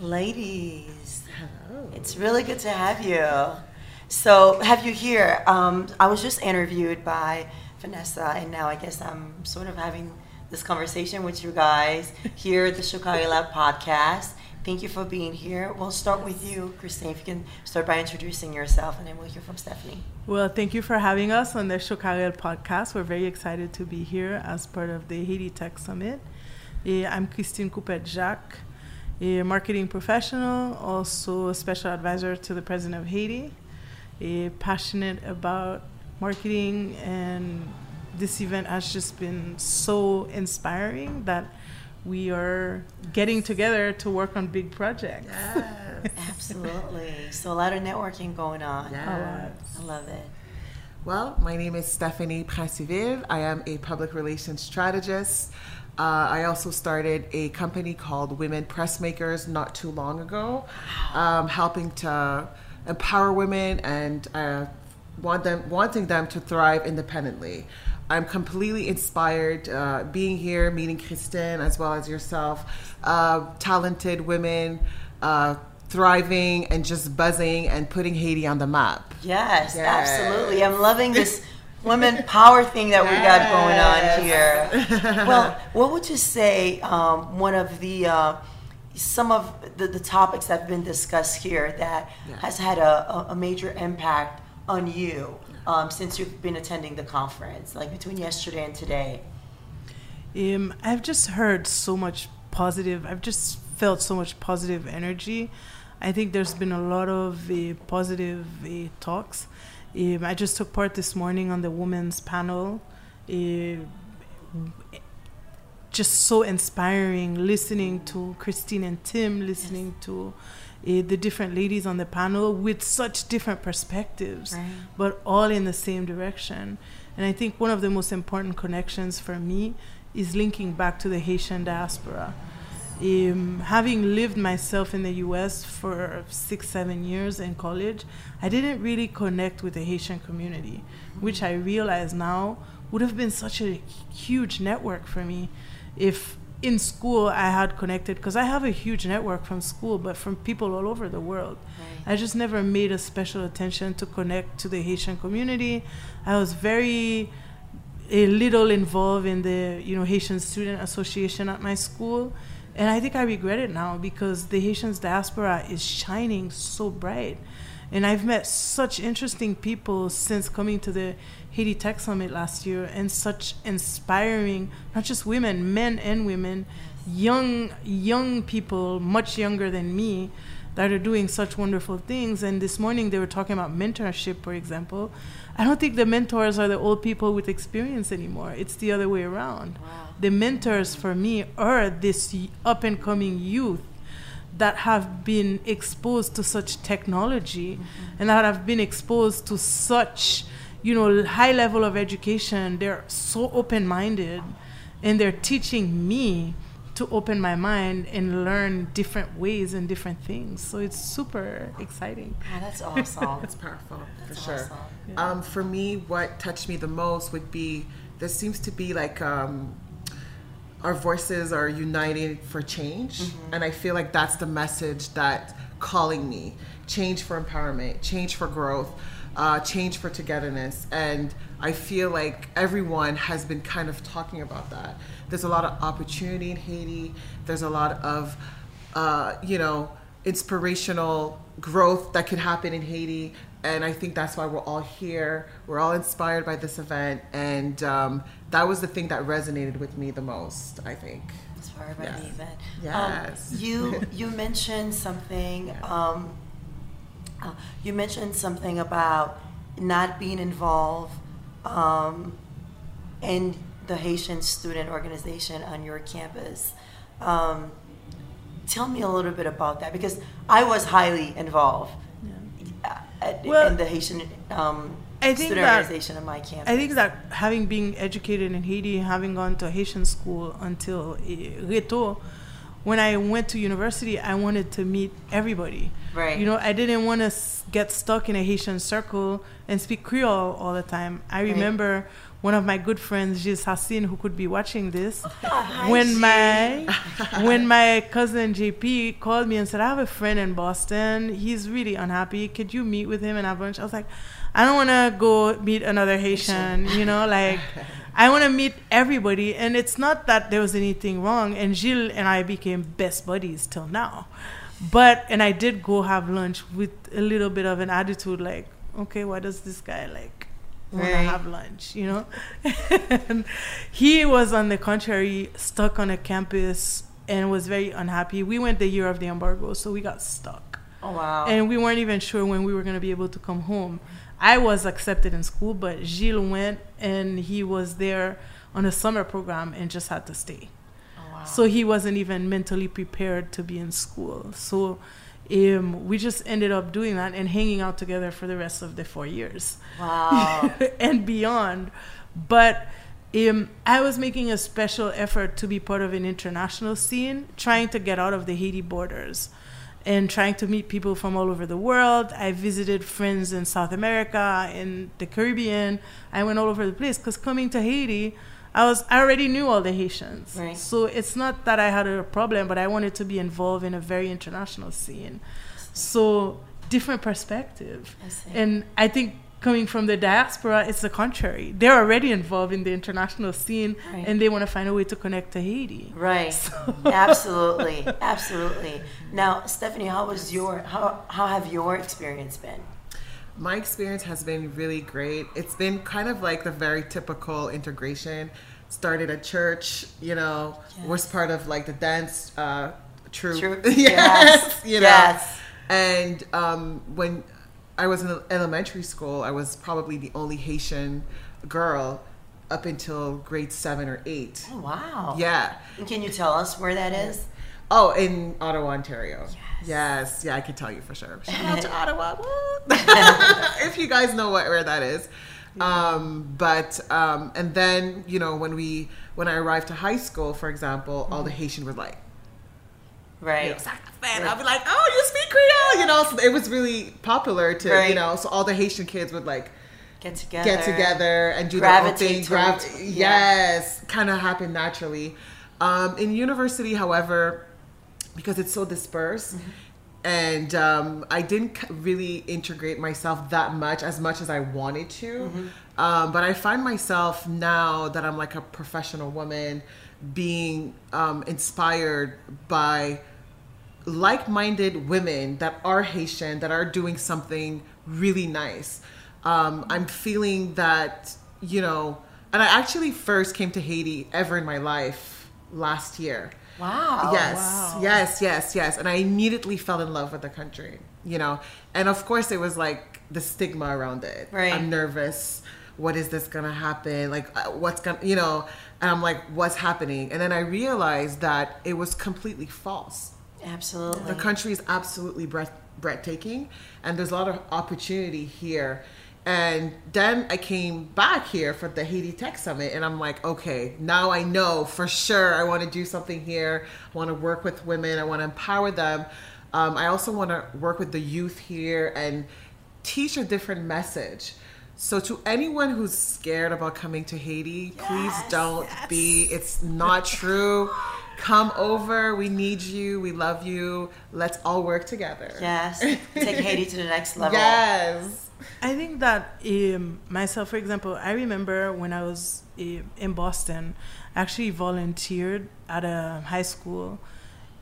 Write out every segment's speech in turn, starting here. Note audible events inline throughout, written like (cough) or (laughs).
Ladies, Hello. it's really good to have you. So, have you here? Um, I was just interviewed by Vanessa, and now I guess I'm sort of having this conversation with you guys here at the Chicago Lab podcast. Thank you for being here. We'll start with you, Christine. If you can start by introducing yourself, and then we'll hear from Stephanie. Well, thank you for having us on the Chicago podcast. We're very excited to be here as part of the Haiti Tech Summit. I'm Christine Coupet Jacques a marketing professional, also a special advisor to the president of Haiti, a passionate about marketing, and this event has just been so inspiring that we are getting together to work on big projects. Yes, (laughs) absolutely. So a lot of networking going on. Yes. I love it. Well, my name is Stephanie Princiville. I am a public relations strategist. Uh, I also started a company called Women Pressmakers not too long ago, um, helping to empower women and uh, want them, wanting them to thrive independently. I'm completely inspired uh, being here, meeting Kristen as well as yourself, uh, talented women uh, thriving and just buzzing and putting Haiti on the map. Yes, yes. absolutely. I'm loving this women power thing that we got going on here. (laughs) well, what would you say um, one of the uh, some of the, the, topics that have been discussed here that has had a, a, major impact on you um, since you've been attending the conference, like between yesterday and today? Um, I've just heard so much positive. I've just felt so much positive energy. I think there's been a lot of uh, positive uh, talks. Um, I just took part this morning on the women's panel. Uh, just so inspiring listening to Christine and Tim, listening yes. to uh, the different ladies on the panel with such different perspectives, right. but all in the same direction. And I think one of the most important connections for me is linking back to the Haitian diaspora. Um, having lived myself in the US for six, seven years in college, I didn't really connect with the Haitian community, which I realize now would have been such a huge network for me if in school I had connected, because I have a huge network from school, but from people all over the world. Right. I just never made a special attention to connect to the Haitian community. I was very a little involved in the you know Haitian Student Association at my school and I think I regret it now because the Haitian diaspora is shining so bright. And I've met such interesting people since coming to the Haiti Tech Summit last year and such inspiring, not just women, men and women, young young people, much younger than me, that are doing such wonderful things. And this morning they were talking about mentorship, for example. I don't think the mentors are the old people with experience anymore. It's the other way around. Wow. The mentors for me are this up and coming youth that have been exposed to such technology mm-hmm. and that have been exposed to such you know high level of education they're so open minded and they're teaching me to open my mind and learn different ways and different things. So it's super exciting. Yeah, that's (laughs) awesome. that's powerful that's for sure. Awesome. Yeah. Um, for me, what touched me the most would be there seems to be like um, our voices are united for change, mm-hmm. and I feel like that's the message that calling me change for empowerment, change for growth. Uh, change for togetherness. And I feel like everyone has been kind of talking about that. There's a lot of opportunity in Haiti. There's a lot of, uh, you know, inspirational growth that could happen in Haiti. And I think that's why we're all here. We're all inspired by this event. And um, that was the thing that resonated with me the most, I think. Inspired by yes. the event. Yes. Um, you, you mentioned something. Um, uh, you mentioned something about not being involved um, in the Haitian student organization on your campus. Um, tell me a little bit about that because I was highly involved yeah. At, well, in the Haitian um, I think student that, organization on my campus. I think that having been educated in Haiti, having gone to a Haitian school until Reto, when I went to university, I wanted to meet everybody. Right. You know, I didn't want to get stuck in a Haitian circle and speak Creole all the time. I remember one of my good friends, Gilles Hassin, who could be watching this, (laughs) oh, Hi, when my (laughs) when my cousin JP called me and said, I have a friend in Boston. He's really unhappy. Could you meet with him and have lunch? I was like, I don't want to go meet another Haitian. You know, like (laughs) I want to meet everybody. And it's not that there was anything wrong. And Gilles and I became best buddies till now. But and I did go have lunch with a little bit of an attitude, like, okay, why does this guy like want to have lunch? You know, (laughs) and he was on the contrary stuck on a campus and was very unhappy. We went the year of the embargo, so we got stuck, Oh wow. and we weren't even sure when we were going to be able to come home. I was accepted in school, but Gilles went and he was there on a summer program and just had to stay. oh, wow. So he wasn't even mentally prepared to be in school. So um, we just ended up doing that and hanging out together for the rest of the four years wow. (laughs) and beyond. But um, I was making a special effort to be part of an international scene, trying to get out of the Haiti borders and trying to meet people from all over the world. I visited friends in South America, in the Caribbean. I went all over the place because coming to Haiti, I was I already knew all the Haitians. Right. So it's not that I had a problem, but I wanted to be involved in a very international scene. So different perspective. I. And I think coming from the diaspora, it's the contrary. They're already involved in the international scene Right. and they want to find a way to connect to Haiti. Right. (laughs) absolutely. Absolutely. Now, Stephanie, how was your how how have your experience been? My experience has been really great. It's been kind of like the very typical integration. Started at church, you know, was part of like the dance uh, troupe. Troupe. (laughs) yes, Yes. you know. Yes. And um, when I was in elementary school, I was probably the only Haitian girl up until grade seven or eight. Oh wow. Yeah. Can you tell us where that is? Oh, in Ottawa, Ontario. Yes. Yes. Yeah, I can tell you for sure. Shout out to Ottawa. (laughs) If you guys know what where that is. Um, but um, and then you know when we when I arrived to high school, for example, all the Haitian were like, you Right. know, "Sac-a-fan." I'll be like, oh, you speak Creole, you know. So it was really popular to Right. you know. So all the Haitian kids would like Get together. get together and do their own thing. Grav- yeah. yes, kind of happen naturally. Um, in university, however, because it's so dispersed, Mm-hmm. and um, I didn't really integrate myself that much as much as I wanted to. Mm-hmm. Um, but I find myself now that I'm like a professional woman, being um, inspired by like-minded women that are Haitian that are doing something really nice. Um, I'm feeling that you know, and I actually first came to Haiti ever in my life last year. Wow. yes, wow. yes, yes, yes, and I immediately fell in love with the country. You know, and of course it was like the stigma around it. Right. I'm nervous. What is this gonna happen? Like, uh, what's gonna, you know? And I'm like, what's happening? And then I realized that it was completely false. Absolutely. The country is absolutely breath, breathtaking, and there's a lot of opportunity here. And then I came back here for the Haiti Tech Summit, and I'm like, okay, now I know for sure I want to do something here. I want to work with women. I want to empower them. Um, I also want to work with the youth here and teach a different message. So to anyone who's scared about coming to Haiti, please don't yes. be. It's not true. (laughs) Come over. We need you. We love you. Let's all work together. Yes. Take (laughs) Haiti to the next level. Yes. I think that um, myself, for example, I remember when I was um in Boston, I actually volunteered at a high school,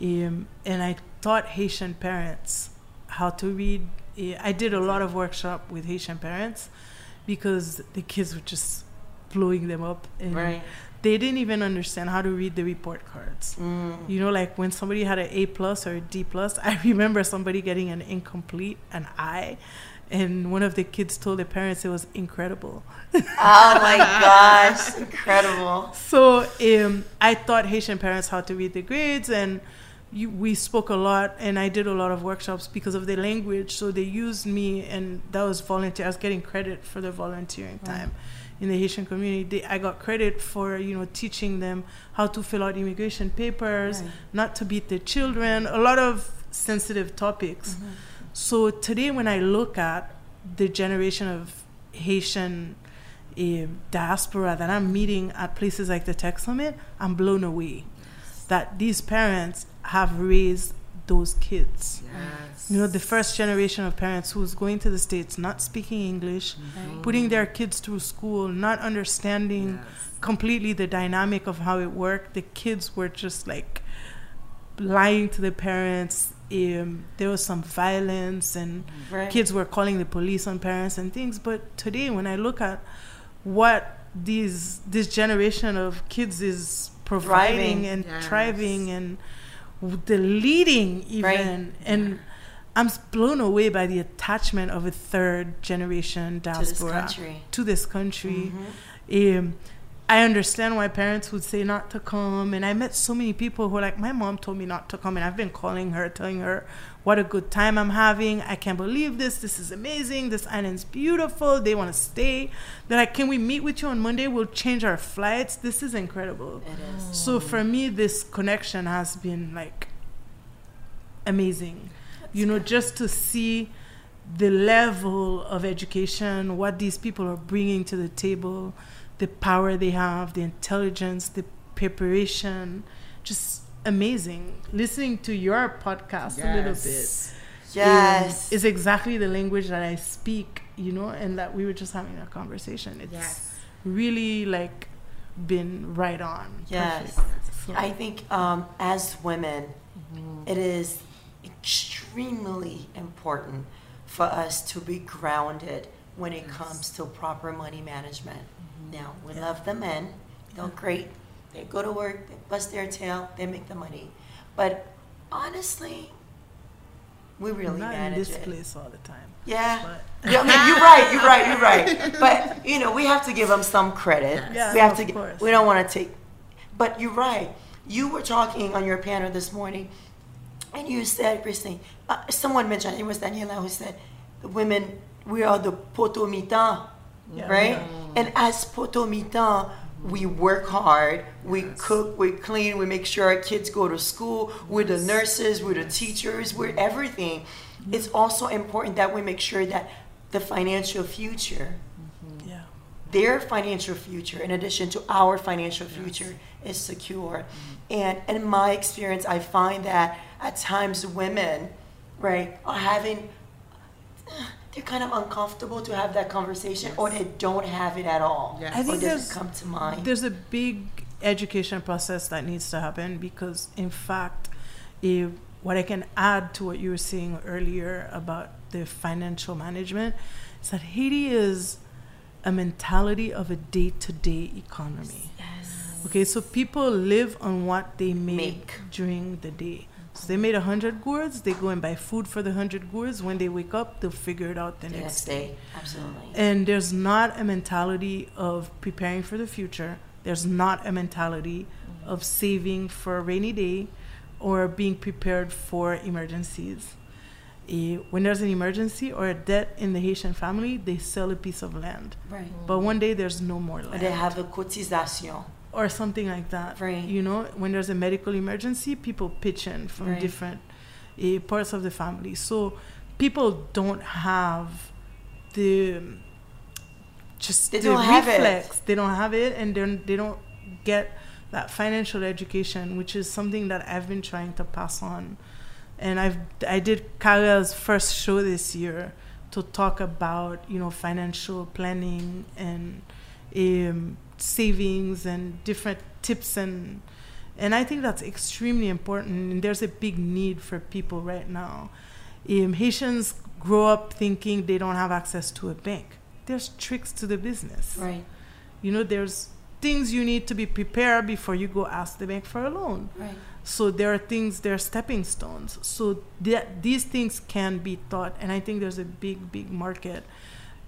um, and I taught Haitian parents how to read. Uh, I did a lot of workshop with Haitian parents because the kids were just blowing them up, and Right. They didn't even understand how to read the report cards. Mm. You know, like when somebody had an A plus or a D plus, (laughs) I remember somebody getting an incomplete, an I, and one of the kids told the parents it was incredible. Oh my gosh. (laughs) Incredible. So um, I taught Haitian parents how to read the grades, and you, we spoke a lot, and I did a lot of workshops because of the language. So they used me, and that was volunteer. I was getting credit for the volunteering time in the Haitian community. They, I got credit for you know teaching them how to fill out immigration papers, Right. not to beat their children, a lot of sensitive topics. Mm-hmm. So today, when I look at the generation of Haitian a diaspora that I'm meeting at places like the Tech Summit, I'm blown away that these parents have raised those kids. Yes. You know, the first generation of parents who's going to the States, not speaking English, mm-hmm. putting their kids through school, not understanding yes. completely the dynamic of how it worked. The kids were just like lying to the parents. Um, there was some violence, and right. kids were calling the police on parents and things. But today, when I look at what these this generation of kids is providing thriving. and yes. thriving and the leading even right. and I'm blown away by the attachment of a third generation diaspora to this country. To this country. Mm-hmm. Um, I understand why parents would say not to come. And I met so many people who are like, my mom told me not to come. And I've been calling her, telling her what a good time I'm having. I can't believe this. This is amazing. This island's beautiful. They want to stay. They're like, can we meet with you on Monday? We'll change our flights. This is incredible. It is. So for me, this connection has been like amazing. That's you know, good. just to see the level of education, what these people are bringing to the table the power they have, the intelligence, the preparation, just amazing. Listening to your podcast yes. a little bit. Yes. Is, is, exactly the language that I speak, you know, and that we were just having a conversation. It's yes. really like been right on. Yes. So. I think um, as women, mm-hmm. it is extremely important for us to be grounded when it yes. comes to proper money management. Now, we love the men. They're great. They go to work, they bust their tail, they make the money. But honestly, we really Not manage in this it. place all the time. Yeah. yeah, I mean, you're right. You're right. You're right. But you know, we have to give them some credit. Yeah, we have to. Get, we don't want to take. But you're right. You were talking on your panel this morning, and you said, Christine, uh, someone mentioned it was Daniela who said, the women we are the potomitan yeah. right? Yeah. And as potomitan, we work hard, we yes. cook, we clean, we make sure our kids go to school, we're the nurses, we're the teachers, we're everything. Mm-hmm. It's also important that we make sure that the financial future, mm-hmm. yeah. their financial future, in addition to our financial future, yes. is secure. Mm-hmm. And in my experience, I find that at times women, right, are having they're kind of uncomfortable to have that conversation or they don't have it at all. Yes. I think there's, come to mind. There's a big education process that needs to happen because, in fact, if, what I can add to what you were saying earlier about the financial management is that Haiti is a mentality of a day to day economy. Yes. Okay, so people live on what they make, make. during the day. So they made a hundred gourdes. They go and buy food for the hundred gourdes. When they wake up, they'll figure it out the, the next day. Absolutely. And there's not a mentality of preparing for the future. There's not a mentality mm-hmm. of saving for a rainy day or being prepared for emergencies. Uh, when there's an emergency or a debt in the Haitian family, they sell a piece of land. Right. But one day there's no more land. They have a cotisation or something like that. Right. You know, when there's a medical emergency, people pitch in from right. different uh, parts of the family. So people don't have the just they the don't reflex. Have it. They don't have it, and then they don't get that financial education, which is something that I've been trying to pass on. And I've I did Karel's first show this year to talk about you know financial planning and um, savings and different tips and and I think that's extremely important. And there's a big need for people right now. Um, Haitians grow up thinking they don't have access to a bank. There's tricks to the business. Right. You know, there's things you need to be prepared before you go ask the bank for a loan. Right. So there are things, there are stepping stones. So that these things can be taught, and I think there's a big, big market,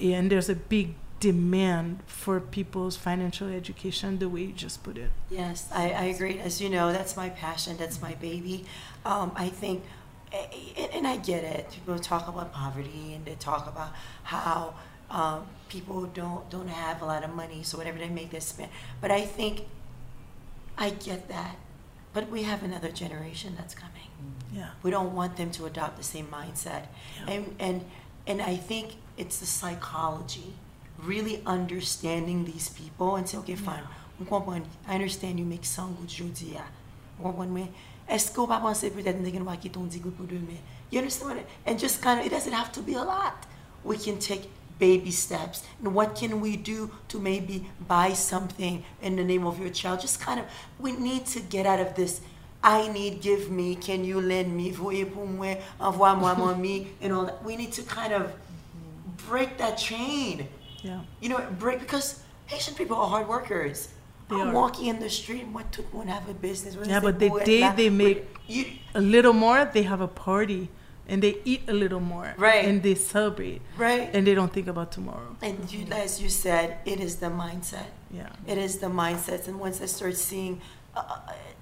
and there's a big demand for people's financial education the way you just put it. Yes, I, I agree. As you know, that's my passion, that's my baby. Um, I think, and, I get it. People talk about poverty and they talk about how um, people don't don't have a lot of money, so whatever they make, they spend. But I think I get that. But we have another generation that's coming. Yeah. We don't want them to adopt the same mindset. Yeah. And and and I think it's the psychology really understanding these people and say, okay, fine, I understand you make song with jodi ya. Est-ce qu'on va penser peut-être qu'on va quitter ton digo pour demain? You understand? And just kind of, it doesn't have to be a lot. We can take baby steps and what can we do to maybe buy something in the name of your child just kind of we need to get out of this I need, give me, can you lend me, voyez pour moi, envoie-moi (laughs) mommy, and all that. We need to kind of break that chain. Yeah. You know, break, because Haitian people are hard workers. They I'm are. walking in the street and what to one have a business. Yeah, but the day they make you, a little more, they have a party and they eat a little more right and they celebrate right and they don't think about tomorrow and you as you said it is the mindset yeah it is the mindset and once i start seeing uh,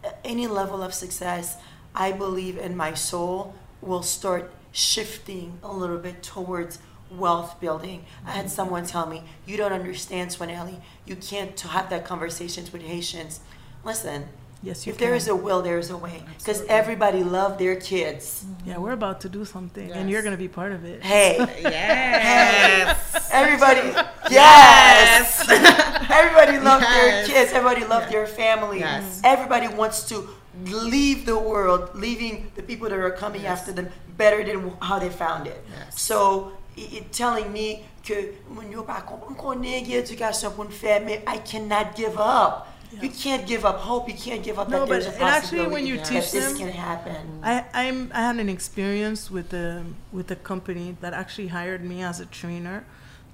uh, any level of success i believe in my soul will start shifting a little bit towards wealth building. Mm-hmm. I had someone tell me, "You don't understand, Swanelli. You can't have that conversations with Haitians." Listen, Yes, you If can. there is a will, there is a way. Because everybody love their kids. Mm-hmm. Yeah, we're about to do something, yes. and you're going to be part of it. Hey. (laughs) yes. Hey. (laughs) Everybody. (laughs) Yes. everybody love yes. their kids. Everybody love yes. their family. Yes. Everybody wants to leave the world, leaving the people that are coming after them better than how they found it. So, it, telling me que I cannot give up. You can't give up hope. You can't give up no, that there's a possibility actually, when you teach them, this can happen. I I'm, I had an experience with a with a company that actually hired me as a trainer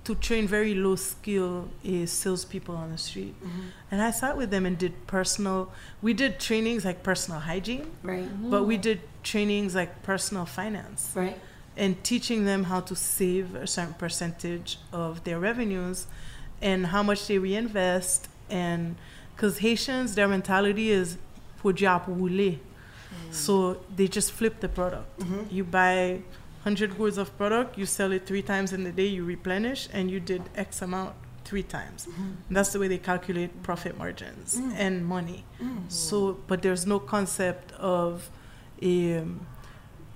to train very low skill uh, salespeople on the street. Mm-hmm. And I sat with them and did personal. We did trainings like personal hygiene, right? Mm-hmm. But we did trainings like personal finance, right? And teaching them how to save a certain percentage of their revenues, and how much they reinvest and because Haitians, their mentality is pour. So they just flip the product. Mm-hmm. You buy 100 gourdes of product, you sell it three times in the day, you replenish, and you did X amount three times. Mm-hmm. That's the way they calculate profit margins mm. and money. Mm. So, but there's no concept of a um,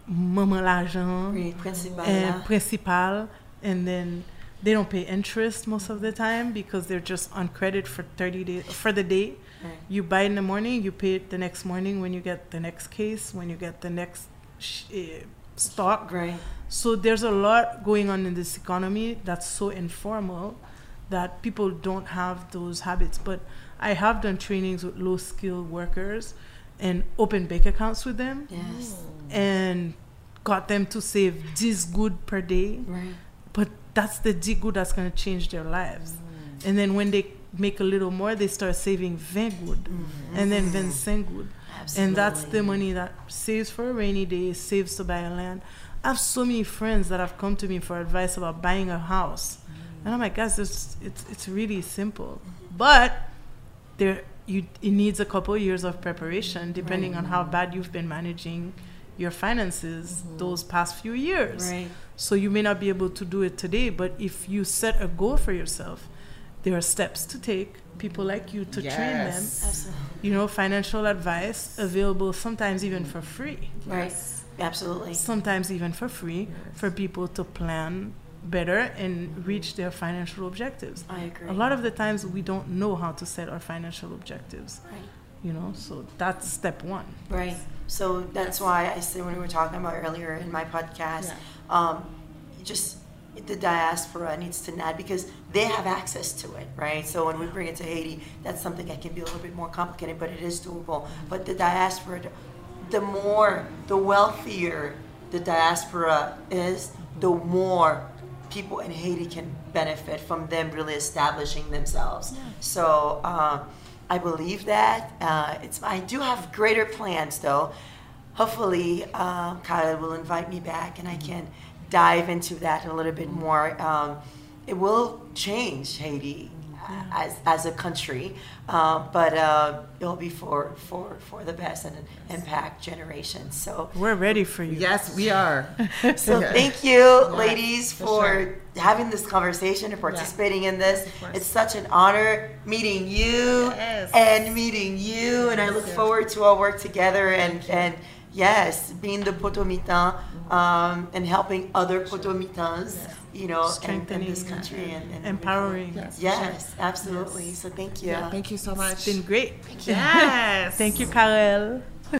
maman l'argent, oui, principal, and principal, and then they don't pay interest most of the time because they're just on credit for 30 days for the day. Right. you buy in the morning you pay it the next morning when you get the next case when you get the next sh- uh, stock. Right. So there's a lot going on in this economy that's so informal that people don't have those habits. But i have done trainings with low skilled workers and open bank accounts with them yes and got them to save this good per day right but that's the D good that's going to change their lives. Mm. And then when they make a little more, they start saving 20 good mm-hmm. and then 25 good. Absolutely. And that's the money that saves for a rainy day, saves to buy a land. I have so many friends that have come to me for advice about buying a house. Mm. And I'm like, guys, it's, it's, it's really simple. But there, you, it needs a couple years of preparation depending right. on how bad you've been managing your finances mm-hmm. those past few years. Right. So you may not be able to do it today, but if you set a goal for yourself, there are steps to take. People like you to yes. train them. Absolutely. You know, financial advice available sometimes even for free. Right. Absolutely. Sometimes even for free yes. for people to plan better and reach their financial objectives. I agree. A lot of the times we don't know how to set our financial objectives. Right. You know, so that's step one. Right. So that's why I said when we were talking about earlier in my podcast, yeah. um, just the diaspora needs to not because they have access to it, right? So when we bring it to Haiti, that's something that can be a little bit more complicated, but it is doable. But the diaspora, the more, the wealthier the diaspora is, the more people in Haiti can benefit from them really establishing themselves. Yeah. So. Uh, I believe that. Uh, it's I do have greater plans though. Hopefully, uh, Kyle will invite me back and I can dive into that a little bit more. Um, it will change Haiti as, as a country, uh, but uh, it'll be for, for, for the best and impact generations. So we're ready for you. Yes, we are. (laughs) so (laughs) thank you, ladies, for, for sure. having this conversation and participating yeah. in this. It's such an honor meeting you yes. and meeting you, and I look forward to our work together and and yes, being the potomitan um, and helping other potomitans, you know, in, in this country and, and empowering. Yes, yes absolutely. Yes. So thank you. Yeah, thank you so much. It's been great. thank Yes. (laughs) thank you, Karel.